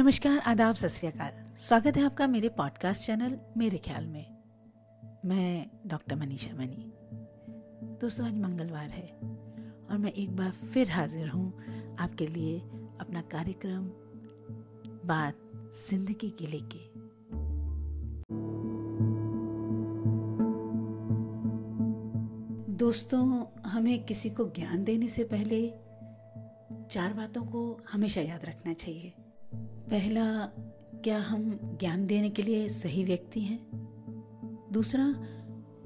नमस्कार, आदाब, सत स्वागत है आपका मेरे पॉडकास्ट चैनल मेरे ख्याल में। मैं डॉक्टर मनीषा मनी। दोस्तों, आज मंगलवार है और मैं एक बार फिर हाजिर हूँ आपके लिए अपना कार्यक्रम, बात ज़िंदगी के लेके। दोस्तों, हमें किसी को ज्ञान देने से पहले चार बातों को हमेशा याद रखना चाहिए। पहला, क्या हम ज्ञान देने के लिए सही व्यक्ति हैं? दूसरा,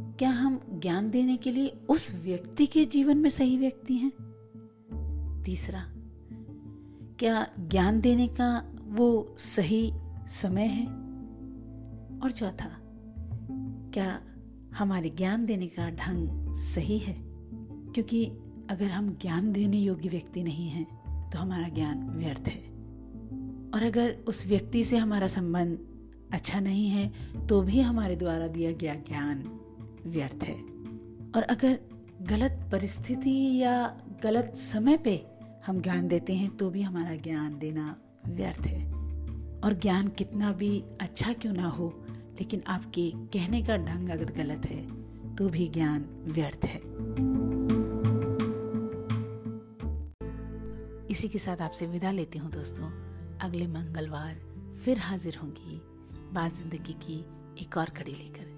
क्या हम ज्ञान देने के लिए उस व्यक्ति के जीवन में सही व्यक्ति हैं? तीसरा, क्या ज्ञान देने का वो सही समय है? और चौथा, क्या हमारे ज्ञान देने का ढंग सही है? क्योंकि अगर हम ज्ञान देने योग्य व्यक्ति नहीं हैं तो हमारा ज्ञान व्यर्थ है। और अगर उस व्यक्ति से हमारा संबंध अच्छा नहीं है तो भी हमारे द्वारा दिया गया ज्ञान व्यर्थ है। और अगर गलत परिस्थिति या गलत समय पे हम ज्ञान देते हैं तो भी हमारा ज्ञान देना व्यर्थ है। और ज्ञान कितना भी अच्छा क्यों ना हो, लेकिन आपके कहने का ढंग अगर गलत है तो भी ज्ञान व्यर्थ है। इसी के साथ आपसे विदा लेती हूँ दोस्तों। अगले मंगलवार फिर हाजिर होंगी बात ज़िंदगी की एक और कड़ी लेकर।